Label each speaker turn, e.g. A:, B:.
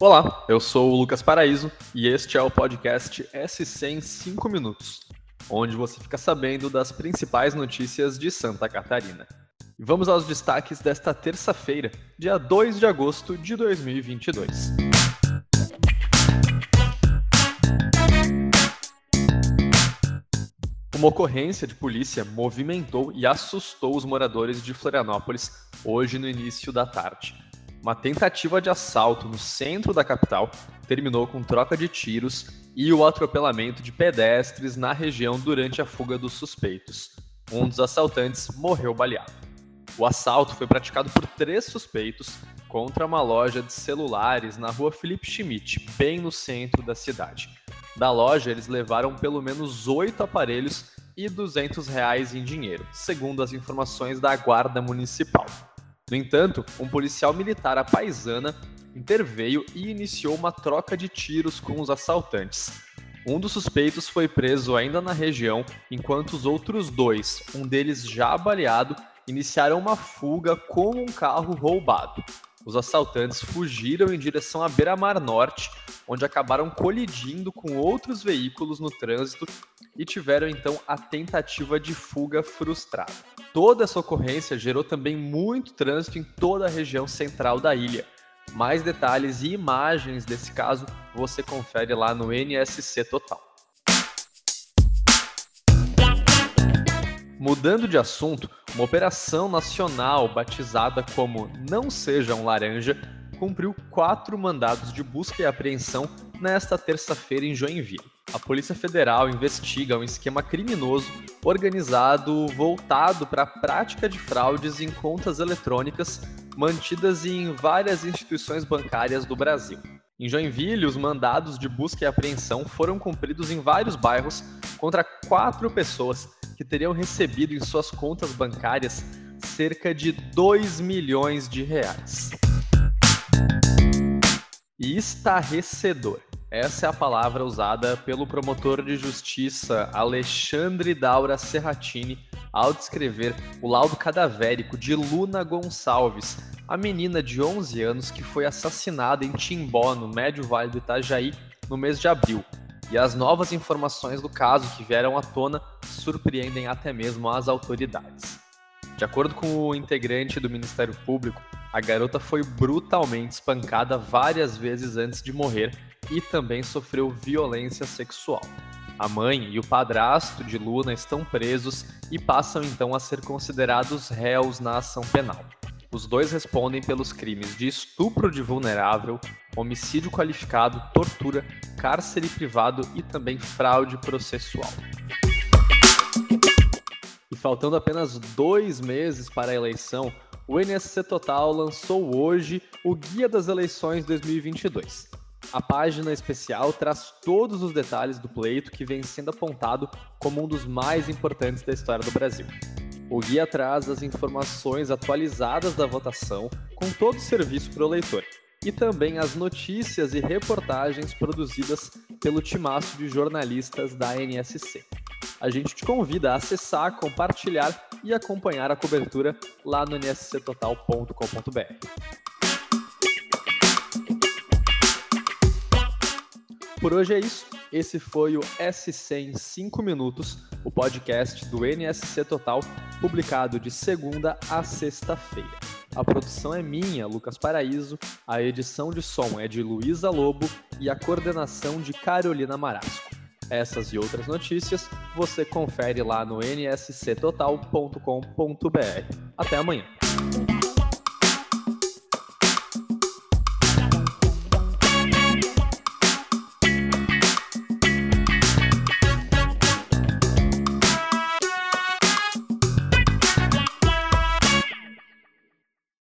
A: Olá, eu sou o Lucas Paraíso e este é o podcast SC em 5 minutos, onde você fica sabendo das principais notícias de Santa Catarina. Vamos aos destaques desta terça-feira, dia 2 de agosto de 2022. Uma ocorrência de polícia movimentou e assustou os moradores de Florianópolis hoje no início da tarde. Uma tentativa de assalto no centro da capital terminou com troca de tiros e o atropelamento de pedestres na região durante a fuga dos suspeitos. Um dos assaltantes morreu baleado. O assalto foi praticado por três suspeitos contra uma loja de celulares na rua Felipe Schmidt, bem no centro da cidade. Da loja, eles levaram pelo menos oito aparelhos e 200 reais em dinheiro, segundo as informações da Guarda Municipal. No entanto, um policial militar à paisana interveio e iniciou uma troca de tiros com os assaltantes. Um dos suspeitos foi preso ainda na região, enquanto os outros dois, um deles já baleado, iniciaram uma fuga com um carro roubado. Os assaltantes fugiram em direção à Beira-Mar Norte, onde acabaram colidindo com outros veículos no trânsito e tiveram então a tentativa de fuga frustrada. Toda essa ocorrência gerou também muito trânsito em toda a região central da ilha. Mais detalhes e imagens desse caso você confere lá no NSC Total. Mudando de assunto, uma operação nacional batizada como Não Seja um Laranja cumpriu quatro mandados de busca e apreensão nesta terça-feira em Joinville. A Polícia Federal investiga um esquema criminoso organizado voltado para a prática de fraudes em contas eletrônicas mantidas em várias instituições bancárias do Brasil. Em Joinville, os mandados de busca e apreensão foram cumpridos em vários bairros contra quatro pessoas que teriam recebido em suas contas bancárias cerca de 2 milhões de reais. E estarrecedor. Essa é a palavra usada pelo promotor de justiça Alexandre Daura Serratini ao descrever o laudo cadavérico de Luna Gonçalves, a menina de 11 anos que foi assassinada em Timbó, no Médio Vale do Itajaí, no mês de abril. E as novas informações do caso que vieram à tona surpreendem até mesmo as autoridades. De acordo com o integrante do Ministério Público, a garota foi brutalmente espancada várias vezes antes de morrer e também sofreu violência sexual. A mãe e o padrasto de Luna estão presos e passam então a ser considerados réus na ação penal. Os dois respondem pelos crimes de estupro de vulnerável, homicídio qualificado, tortura, cárcere privado e também fraude processual. E faltando apenas dois meses para a eleição, o NSC Total lançou hoje o Guia das Eleições 2022. A página especial traz todos os detalhes do pleito que vem sendo apontado como um dos mais importantes da história do Brasil. O guia traz as informações atualizadas da votação com todo o serviço para o leitor e também as notícias e reportagens produzidas pelo timaço de jornalistas da NSC. A gente te convida a acessar, compartilhar e acompanhar a cobertura lá no nsctotal.com.br. Por hoje é isso. Esse foi o SC em 5 minutos, o podcast do NSC Total, publicado de segunda a sexta-feira. A produção é minha, Lucas Paraíso, a edição de som é de Luísa Lobo e a coordenação de Carolina Marasco. Essas e outras notícias você confere lá no nsctotal.com.br. Até amanhã.